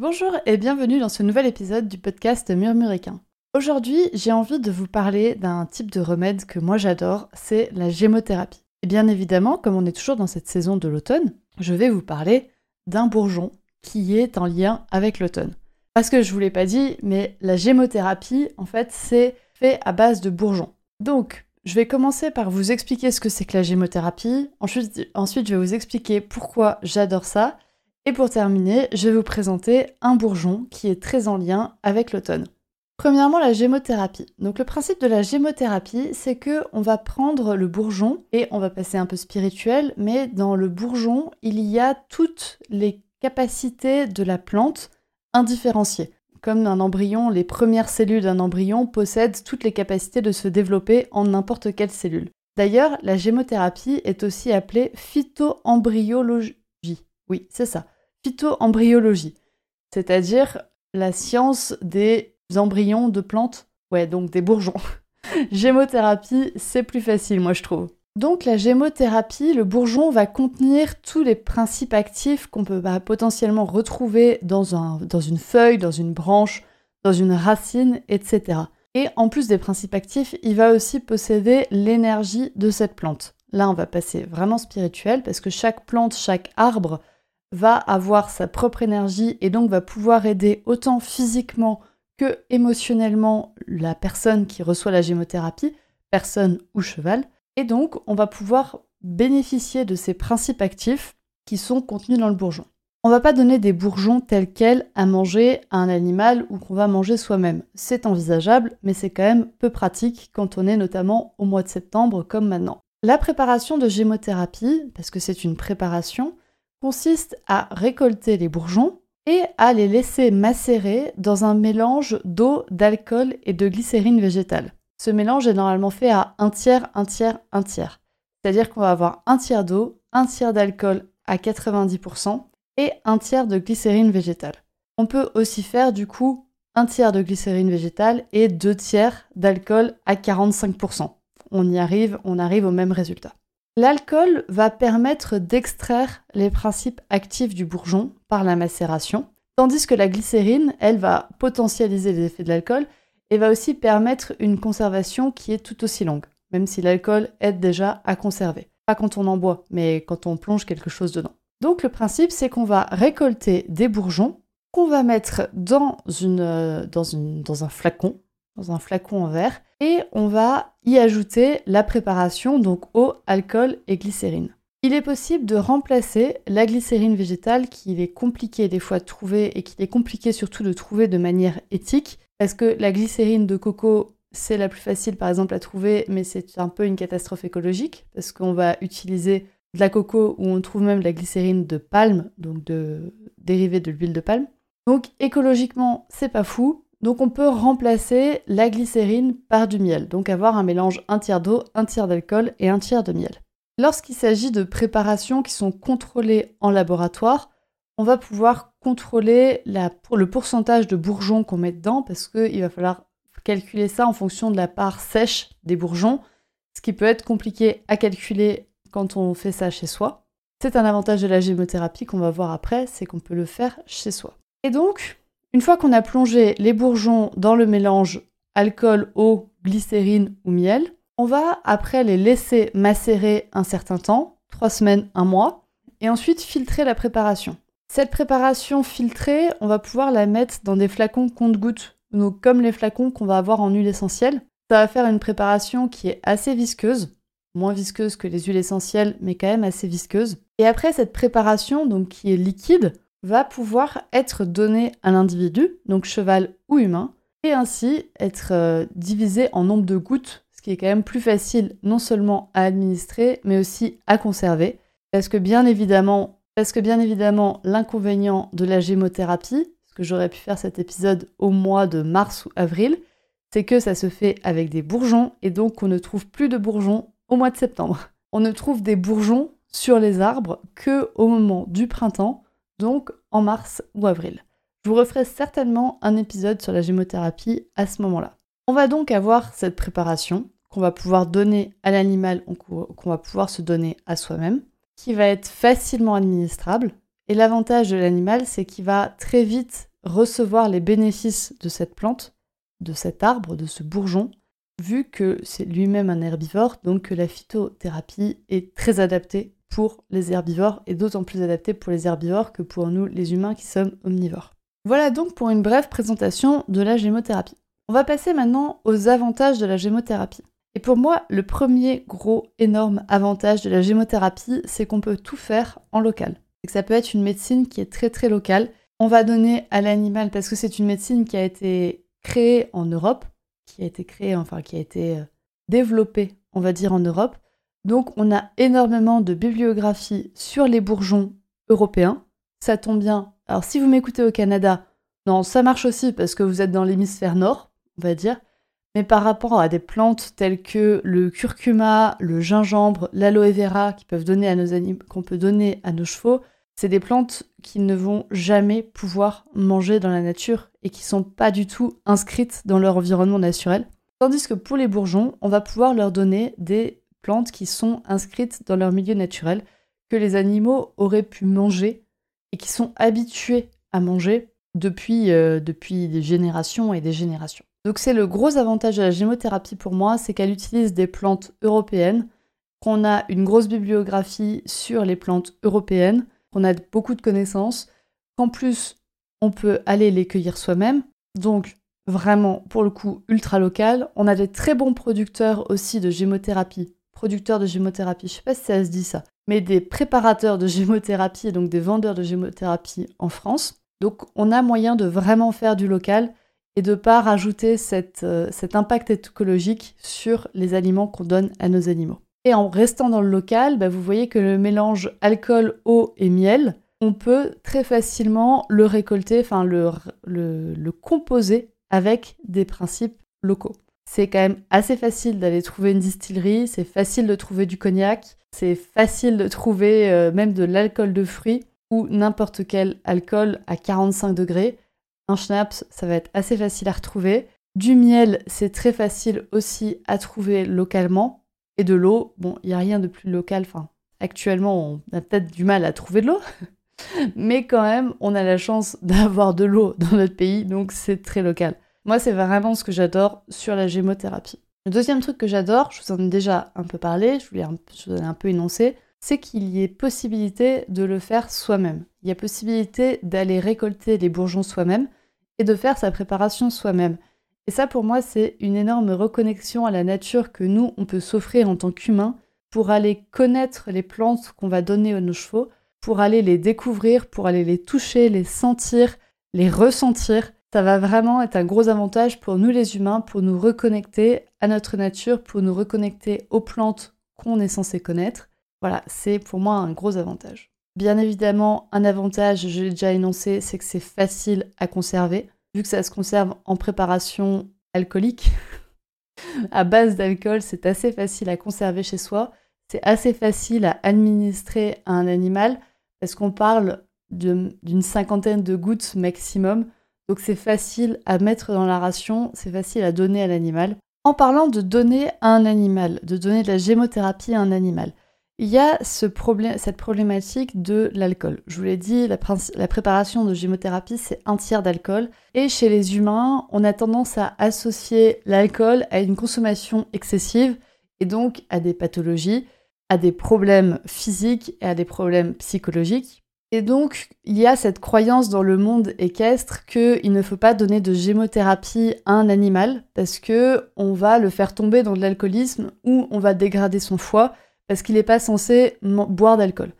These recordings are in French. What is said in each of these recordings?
Bonjour et bienvenue dans ce nouvel épisode du podcast Murmuréquin. Aujourd'hui, j'ai envie de vous parler d'un type de remède que moi j'adore, c'est la gémothérapie. Et bien évidemment, comme on est toujours dans cette saison de l'automne, je vais vous parler d'un bourgeon qui est en lien avec l'automne. Parce que je vous l'ai pas dit, mais la gémothérapie, en fait, c'est fait à base de bourgeons. Donc, je vais commencer par vous expliquer ce que c'est que la gémothérapie. Ensuite, je vais vous expliquer pourquoi j'adore ça. Et pour terminer, je vais vous présenter un bourgeon qui est très en lien avec l'automne. Premièrement, la gémothérapie. Donc le principe de la gémothérapie, c'est que on va prendre le bourgeon et on va passer un peu spirituel, mais dans le bourgeon, il y a toutes les capacités de la plante indifférenciées. Comme un embryon, les premières cellules d'un embryon possèdent toutes les capacités de se développer en n'importe quelle cellule. D'ailleurs, la gémothérapie est aussi appelée phytoembryologie. Oui, c'est ça. Phytoembryologie. C'est-à-dire la science des embryons de plantes. Ouais, donc des bourgeons. gémothérapie, c'est plus facile, moi je trouve. Donc la gémothérapie, le bourgeon va contenir tous les principes actifs qu'on peut bah, potentiellement retrouver dans, un, dans une feuille, dans une branche, dans une racine, etc. Et en plus des principes actifs, il va aussi posséder l'énergie de cette plante. Là, on va passer vraiment spirituel parce que chaque plante, chaque arbre va avoir sa propre énergie et donc va pouvoir aider autant physiquement que émotionnellement la personne qui reçoit la gémothérapie, personne ou cheval. Et donc, on va pouvoir bénéficier de ces principes actifs qui sont contenus dans le bourgeon. On va pas donner des bourgeons tels quels à manger à un animal ou qu'on va manger soi-même. C'est envisageable, mais c'est quand même peu pratique quand on est notamment au mois de septembre comme maintenant. La préparation de gémothérapie, parce que c'est une préparation, consiste à récolter les bourgeons, et à les laisser macérer dans un mélange d'eau, d'alcool et de glycérine végétale. Ce mélange est normalement fait à un tiers, un tiers, un tiers. C'est-à-dire qu'on va avoir un tiers d'eau, un tiers d'alcool à 90% et un tiers de glycérine végétale. On peut aussi faire du coup un tiers de glycérine végétale et deux tiers d'alcool à 45%. On y arrive, on arrive au même résultat. L'alcool va permettre d'extraire les principes actifs du bourgeon par la macération, tandis que la glycérine, elle, va potentialiser les effets de l'alcool et va aussi permettre une conservation qui est tout aussi longue, même si l'alcool aide déjà à conserver. Pas quand on en boit, mais quand on plonge quelque chose dedans. Donc le principe, c'est qu'on va récolter des bourgeons qu'on va mettre dans, une, dans un flacon dans un flacon en verre et on va y ajouter la préparation, donc eau, alcool et glycérine. Il est possible de remplacer la glycérine végétale qu'il est compliqué des fois de trouver et qu'il est compliqué surtout de trouver de manière éthique parce que la glycérine de coco c'est la plus facile par exemple à trouver mais c'est un peu une catastrophe écologique parce qu'on va utiliser de la coco ou on trouve même la glycérine de palme donc de dérivée de l'huile de palme. Donc écologiquement c'est pas fou donc on peut remplacer la glycérine par du miel, donc avoir un mélange un tiers d'eau, un tiers d'alcool et un tiers de miel. Lorsqu'il s'agit de préparations qui sont contrôlées en laboratoire, on va pouvoir contrôler le pourcentage de bourgeons qu'on met dedans parce qu'il va falloir calculer ça en fonction de la part sèche des bourgeons, ce qui peut être compliqué à calculer quand on fait ça chez soi. C'est un avantage de la gémothérapie qu'on va voir après, c'est qu'on peut le faire chez soi. Et donc, une fois qu'on a plongé les bourgeons dans le mélange alcool, eau, glycérine ou miel, on va après les laisser macérer un certain temps, trois semaines, un mois, et ensuite filtrer la préparation. Cette préparation filtrée, on va pouvoir la mettre dans des flacons compte-gouttes, donc comme les flacons qu'on va avoir en huile essentielle. Ça va faire une préparation qui est assez visqueuse, moins visqueuse que les huiles essentielles, mais quand même assez visqueuse. Et après cette préparation, donc qui est liquide, va pouvoir être donné à l'individu, donc cheval ou humain, et ainsi être euh, divisé en nombre de gouttes, ce qui est quand même plus facile non seulement à administrer, mais aussi à conserver, parce que bien évidemment, parce que bien évidemment, l'inconvénient de la gémothérapie, ce que j'aurais pu faire cet épisode au mois de mars ou avril, c'est que ça se fait avec des bourgeons et donc on ne trouve plus de bourgeons au mois de septembre. On ne trouve des bourgeons sur les arbres que au moment du printemps, donc en mars ou avril. Je vous referai certainement un épisode sur la gémothérapie à ce moment-là. On va donc avoir cette préparation qu'on va pouvoir donner à l'animal, qu'on va pouvoir se donner à soi-même, qui va être facilement administrable. Et l'avantage de l'animal, c'est qu'il va très vite recevoir les bénéfices de cette plante, de cet arbre, de ce bourgeon, vu que c'est lui-même un herbivore, donc que la phytothérapie est très adaptée pour les herbivores et d'autant plus adaptée pour les herbivores que pour nous les humains qui sommes omnivores. Voilà donc pour une brève présentation de la gémothérapie. On va passer maintenant aux avantages de la gémothérapie. Et pour moi, le premier gros énorme avantage de la gémothérapie, c'est qu'on peut tout faire en local. Et que ça peut être une médecine qui est très très locale. On va donner à l'animal, parce que c'est une médecine qui a été créée en Europe, qui a été créée, enfin qui a été euh, développée, on va dire, en Europe. Donc on a énormément de bibliographie sur les bourgeons européens. Ça tombe bien. Alors si vous m'écoutez au Canada, non, ça marche aussi parce que vous êtes dans l'hémisphère nord, on va dire. Mais par rapport à des plantes telles que le curcuma, le gingembre, l'aloe vera peuvent qu'on peut donner à nos chevaux, c'est des plantes qui ne vont jamais pouvoir manger dans la nature et qui sont pas du tout inscrites dans leur environnement naturel. Tandis que pour les bourgeons, on va pouvoir leur donner des qui sont inscrites dans leur milieu naturel, que les animaux auraient pu manger et qui sont habitués à manger depuis, euh, depuis des générations et des générations. Donc c'est le gros avantage de la gémothérapie pour moi, c'est qu'elle utilise des plantes européennes, qu'on a une grosse bibliographie sur les plantes européennes, qu'on a beaucoup de connaissances, qu'en plus on peut aller les cueillir soi-même. Donc vraiment pour le coup ultra local. On a des très bons producteurs aussi de gémothérapie, producteurs de gémothérapie, je sais pas si ça se dit ça, mais des préparateurs de gémothérapie et donc des vendeurs de gémothérapie en France. Donc on a moyen de vraiment faire du local et de pas rajouter euh, cet impact écologique sur les aliments qu'on donne à nos animaux. Et en restant dans le local, bah, vous voyez que le mélange alcool, eau et miel, on peut très facilement le récolter, enfin le composer avec des principes locaux. C'est quand même assez facile d'aller trouver une distillerie, c'est facile de trouver du cognac, c'est facile de trouver euh, même de l'alcool de fruits ou n'importe quel alcool à 45 degrés. Un schnapps, ça va être assez facile à retrouver. Du miel, c'est très facile aussi à trouver localement. Et de l'eau, bon, il n'y a rien de plus local. Enfin, actuellement, on a peut-être du mal à trouver de l'eau. Mais quand même, on a la chance d'avoir de l'eau dans notre pays, donc c'est très local. Moi, c'est vraiment ce que j'adore sur la gémothérapie. Le deuxième truc que j'adore, je vous en ai déjà un peu parlé, je vous l'ai un, un peu énoncé, c'est qu'il y ait possibilité de le faire soi-même. Il y a possibilité d'aller récolter les bourgeons soi-même et de faire sa préparation soi-même. Et ça, pour moi, c'est une énorme reconnexion à la nature que nous, on peut s'offrir en tant qu'humains pour aller connaître les plantes qu'on va donner à nos chevaux, pour aller les découvrir, pour aller les toucher, les sentir, les ressentir. Ça va vraiment être un gros avantage pour nous les humains, pour nous reconnecter à notre nature, pour nous reconnecter aux plantes qu'on est censé connaître. Voilà, c'est pour moi un gros avantage. Bien évidemment, un avantage, je l'ai déjà énoncé, c'est que c'est facile à conserver. Vu que ça se conserve en préparation alcoolique, à base d'alcool, c'est assez facile à conserver chez soi. C'est assez facile à administrer à un animal parce qu'on parle d'une cinquantaine de gouttes maximum. Donc c'est facile à mettre dans la ration, c'est facile à donner à l'animal. En parlant de donner à un animal, de donner de la gémothérapie à un animal, il y a cette problématique de l'alcool. Je vous l'ai dit, la, préparation de gémothérapie, c'est un tiers d'alcool. Et chez les humains, on a tendance à associer l'alcool à une consommation excessive et donc à des pathologies, à des problèmes physiques et à des problèmes psychologiques. Et donc, il y a cette croyance dans le monde équestre qu'il ne faut pas donner de gémothérapie à un animal parce que on va le faire tomber dans de l'alcoolisme ou on va dégrader son foie parce qu'il n'est pas censé boire d'alcool.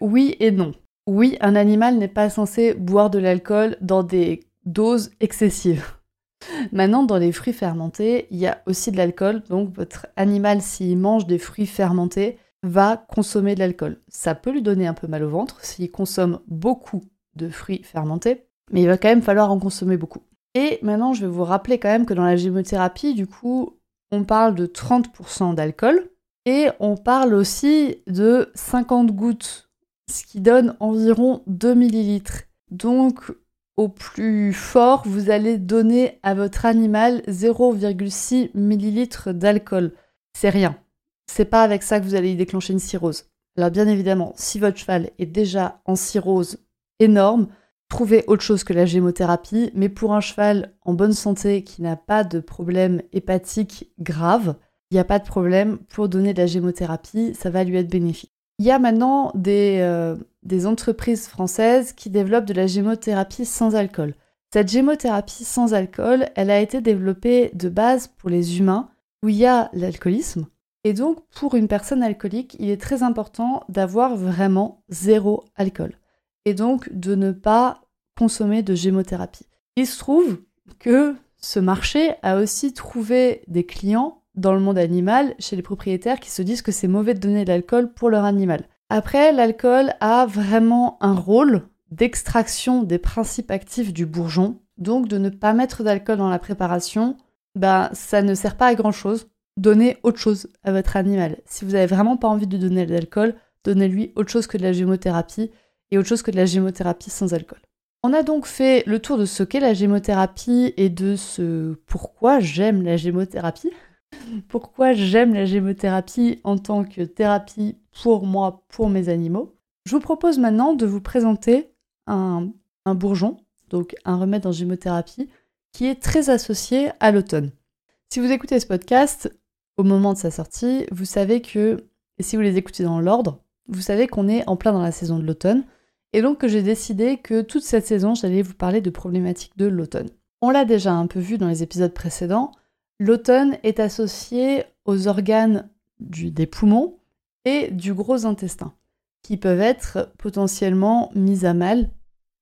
Oui et non. Oui, un animal n'est pas censé boire de l'alcool dans des doses excessives. Maintenant, dans les fruits fermentés, il y a aussi de l'alcool, donc votre animal, s'il mange des fruits fermentés, va consommer de l'alcool. Ça peut lui donner un peu mal au ventre s'il consomme beaucoup de fruits fermentés. mais il va quand même falloir en consommer beaucoup. Et maintenant, je vais vous rappeler quand même que dans la gémothérapie, du coup, on parle de 30% d'alcool et on parle aussi de 50 gouttes, ce qui donne environ 2 millilitres. Donc, au plus fort, vous allez donner à votre animal 0,6 millilitres d'alcool. C'est rien. C'est pas avec ça que vous allez y déclencher une cirrhose. Alors bien évidemment, si votre cheval est déjà en cirrhose énorme, trouvez autre chose que la gémothérapie, mais pour un cheval en bonne santé qui n'a pas de problème hépatique grave, il n'y a pas de problème pour donner de la gémothérapie, ça va lui être bénéfique. Il y a maintenant des, euh, des entreprises françaises qui développent de la gémothérapie sans alcool. Cette gémothérapie sans alcool, elle a été développée de base pour les humains où il y a l'alcoolisme. Et donc, pour une personne alcoolique, il est très important d'avoir vraiment zéro alcool. Et donc, de ne pas consommer de gémothérapie. Il se trouve que ce marché a aussi trouvé des clients dans le monde animal chez les propriétaires qui se disent que c'est mauvais de donner de l'alcool pour leur animal. Après, l'alcool a vraiment un rôle d'extraction des principes actifs du bourgeon. Donc de ne pas mettre d'alcool dans la préparation, ben ça ne sert pas à grand chose. Donnez autre chose à votre animal. Si vous n'avez vraiment pas envie de donner de l'alcool, donnez-lui autre chose que de la gémothérapie et autre chose que de la gémothérapie sans alcool. On a donc fait le tour de ce qu'est la gémothérapie et de ce pourquoi j'aime la gémothérapie. pourquoi j'aime la gémothérapie en tant que thérapie pour moi, pour mes animaux. Je vous propose maintenant de vous présenter un, bourgeon, donc un remède en gémothérapie, qui est très associé à l'automne. Si vous écoutez ce podcast, au moment de sa sortie, vous savez que, et si vous les écoutez dans l'ordre, vous savez qu'on est en plein dans la saison de l'automne, et donc que j'ai décidé que toute cette saison, j'allais vous parler de problématiques de l'automne. On l'a déjà un peu vu dans les épisodes précédents, l'automne est associé aux organes des poumons et du gros intestin, qui peuvent être potentiellement mis à mal,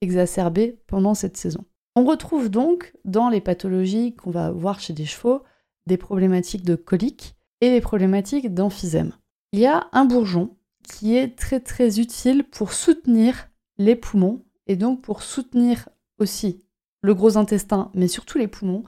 exacerbés pendant cette saison. On retrouve donc dans les pathologies qu'on va voir chez des chevaux des problématiques de colique et des problématiques d'emphysème. Il y a un bourgeon qui est très très utile pour soutenir les poumons et donc pour soutenir aussi le gros intestin, mais surtout les poumons,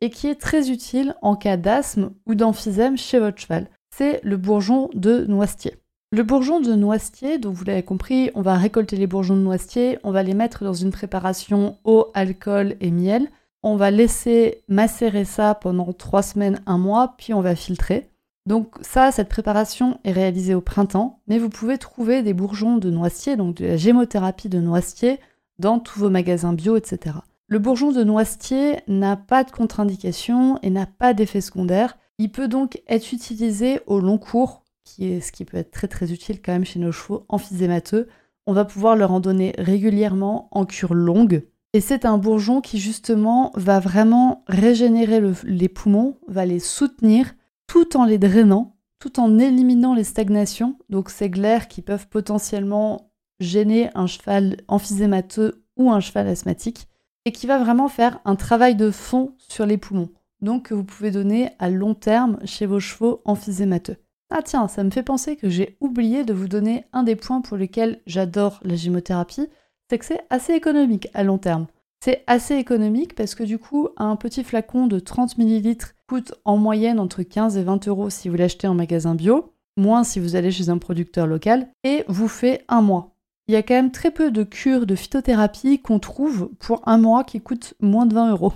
et qui est très utile en cas d'asthme ou d'emphysème chez votre cheval. C'est le bourgeon de noisetier. Le bourgeon de noisetier, donc vous l'avez compris, on va récolter les bourgeons de noisetier, on va les mettre dans une préparation eau, alcool et miel. On va laisser macérer ça pendant trois semaines, un mois, puis on va filtrer. Donc ça, cette préparation est réalisée au printemps, mais vous pouvez trouver des bourgeons de noisetier, donc de la gémothérapie de noisetier, dans tous vos magasins bio, etc. Le bourgeon de noisetier n'a pas de contre-indication et n'a pas d'effet secondaire. Il peut donc être utilisé au long cours, qui ce qui peut être très très utile quand même chez nos chevaux emphysémateux. On va pouvoir leur en donner régulièrement en cure longue. Et c'est un bourgeon qui justement va vraiment régénérer les poumons, va les soutenir tout en les drainant, tout en éliminant les stagnations, donc ces glaires qui peuvent potentiellement gêner un cheval emphysémateux ou un cheval asthmatique et qui va vraiment faire un travail de fond sur les poumons. Donc que vous pouvez donner à long terme chez vos chevaux emphysémateux. Ah tiens, ça me fait penser que j'ai oublié de vous donner un des points pour lesquels j'adore la gymothérapie, c'est que c'est assez économique à long terme. C'est assez économique parce que du coup, un petit flacon de 30 ml coûte en moyenne entre 15 et 20 euros si vous l'achetez en magasin bio, moins si vous allez chez un producteur local, et vous fait un mois il y a quand même très peu de cures de phytothérapie qu'on trouve pour un mois qui coûtent moins de 20 euros.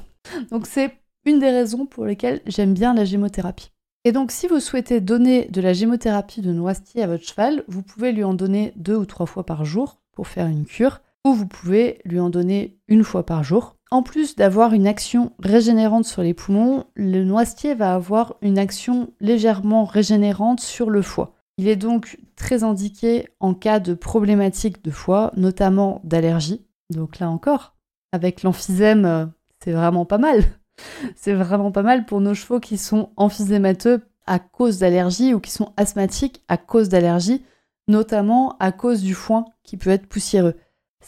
Donc c'est une des raisons pour lesquelles j'aime bien la gémothérapie. Et donc si vous souhaitez donner de la gémothérapie de noisetier à votre cheval, vous pouvez lui en donner deux ou trois fois par jour pour faire une cure, ou vous pouvez lui en donner une fois par jour. En plus d'avoir une action régénérante sur les poumons, le noisetier va avoir une action légèrement régénérante sur le foie. Il est donc très indiqué en cas de problématique de foie, notamment d'allergie. Donc là encore, avec l'emphysème, euh, c'est vraiment pas mal. c'est vraiment pas mal pour nos chevaux qui sont emphysémateux à cause d'allergie ou qui sont asthmatiques à cause d'allergie, notamment à cause du foin qui peut être poussiéreux.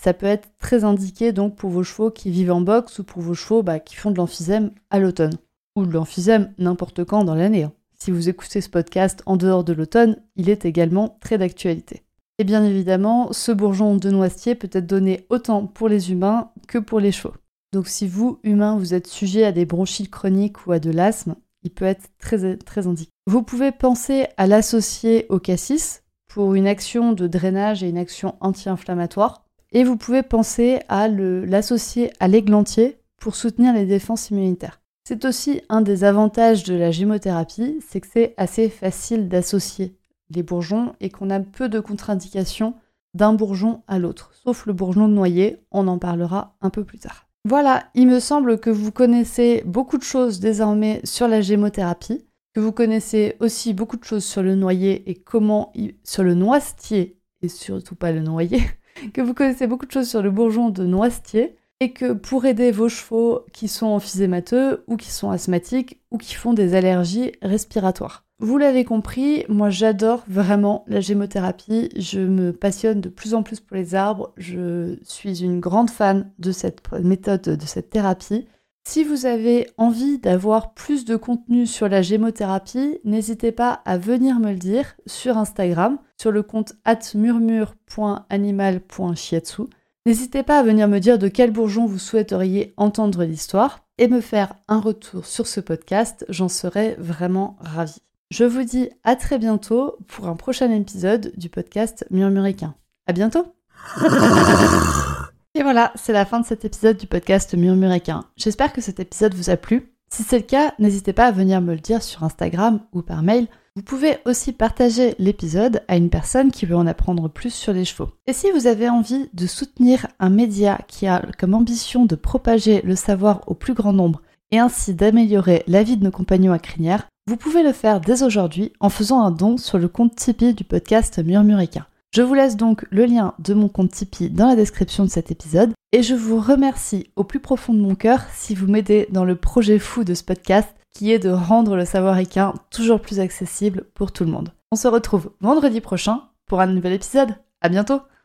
Ça peut être très indiqué donc pour vos chevaux qui vivent en boxe ou pour vos chevaux bah, qui font de l'emphysème à l'automne. Ou de l'emphysème n'importe quand dans l'année. Hein. Si vous écoutez ce podcast en dehors de l'automne, il est également très d'actualité. Et bien évidemment, ce bourgeon de noisetier peut être donné autant pour les humains que pour les chevaux. Donc si vous, humains, vous êtes sujet à des bronchites chroniques ou à de l'asthme, il peut être très, très indiqué. Vous pouvez penser à l'associer au cassis pour une action de drainage et une action anti-inflammatoire. Et vous pouvez penser à l'associer à l'églantier pour soutenir les défenses immunitaires. C'est aussi un des avantages de la gémothérapie, c'est que c'est assez facile d'associer les bourgeons et qu'on a peu de contre-indications d'un bourgeon à l'autre, sauf le bourgeon de noyer, on en parlera un peu plus tard. Voilà, il me semble que vous connaissez beaucoup de choses désormais sur la gémothérapie, que vous connaissez aussi beaucoup de choses sur le noyer et comment, sur le noisetier, et surtout pas le noyer, que vous connaissez beaucoup de choses sur le bourgeon de noisetier, et que pour aider vos chevaux qui sont emphysémateux ou qui sont asthmatiques ou qui font des allergies respiratoires. Vous l'avez compris, moi j'adore vraiment la gémothérapie, je me passionne de plus en plus pour les arbres, je suis une grande fan de cette méthode, de cette thérapie. Si vous avez envie d'avoir plus de contenu sur la gémothérapie, n'hésitez pas à venir me le dire sur Instagram, sur le compte atmurmure.animal.shiatsu. N'hésitez pas à venir me dire de quel bourgeon vous souhaiteriez entendre l'histoire et me faire un retour sur ce podcast, j'en serais vraiment ravie. Je vous dis à très bientôt pour un prochain épisode du podcast Murmuricain. À bientôt Et voilà, c'est la fin de cet épisode du podcast Murmuricain. J'espère que cet épisode vous a plu. Si c'est le cas, n'hésitez pas à venir me le dire sur Instagram ou par mail vous pouvez aussi partager l'épisode à une personne qui veut en apprendre plus sur les chevaux. Et si vous avez envie de soutenir un média qui a comme ambition de propager le savoir au plus grand nombre et ainsi d'améliorer la vie de nos compagnons à crinière, vous pouvez le faire dès aujourd'hui en faisant un don sur le compte Tipeee du podcast Murmurica. Je vous laisse donc le lien de mon compte Tipeee dans la description de cet épisode et je vous remercie au plus profond de mon cœur si vous m'aidez dans le projet fou de ce podcast qui est de rendre le savoir équin toujours plus accessible pour tout le monde. On se retrouve vendredi prochain pour un nouvel épisode. À bientôt!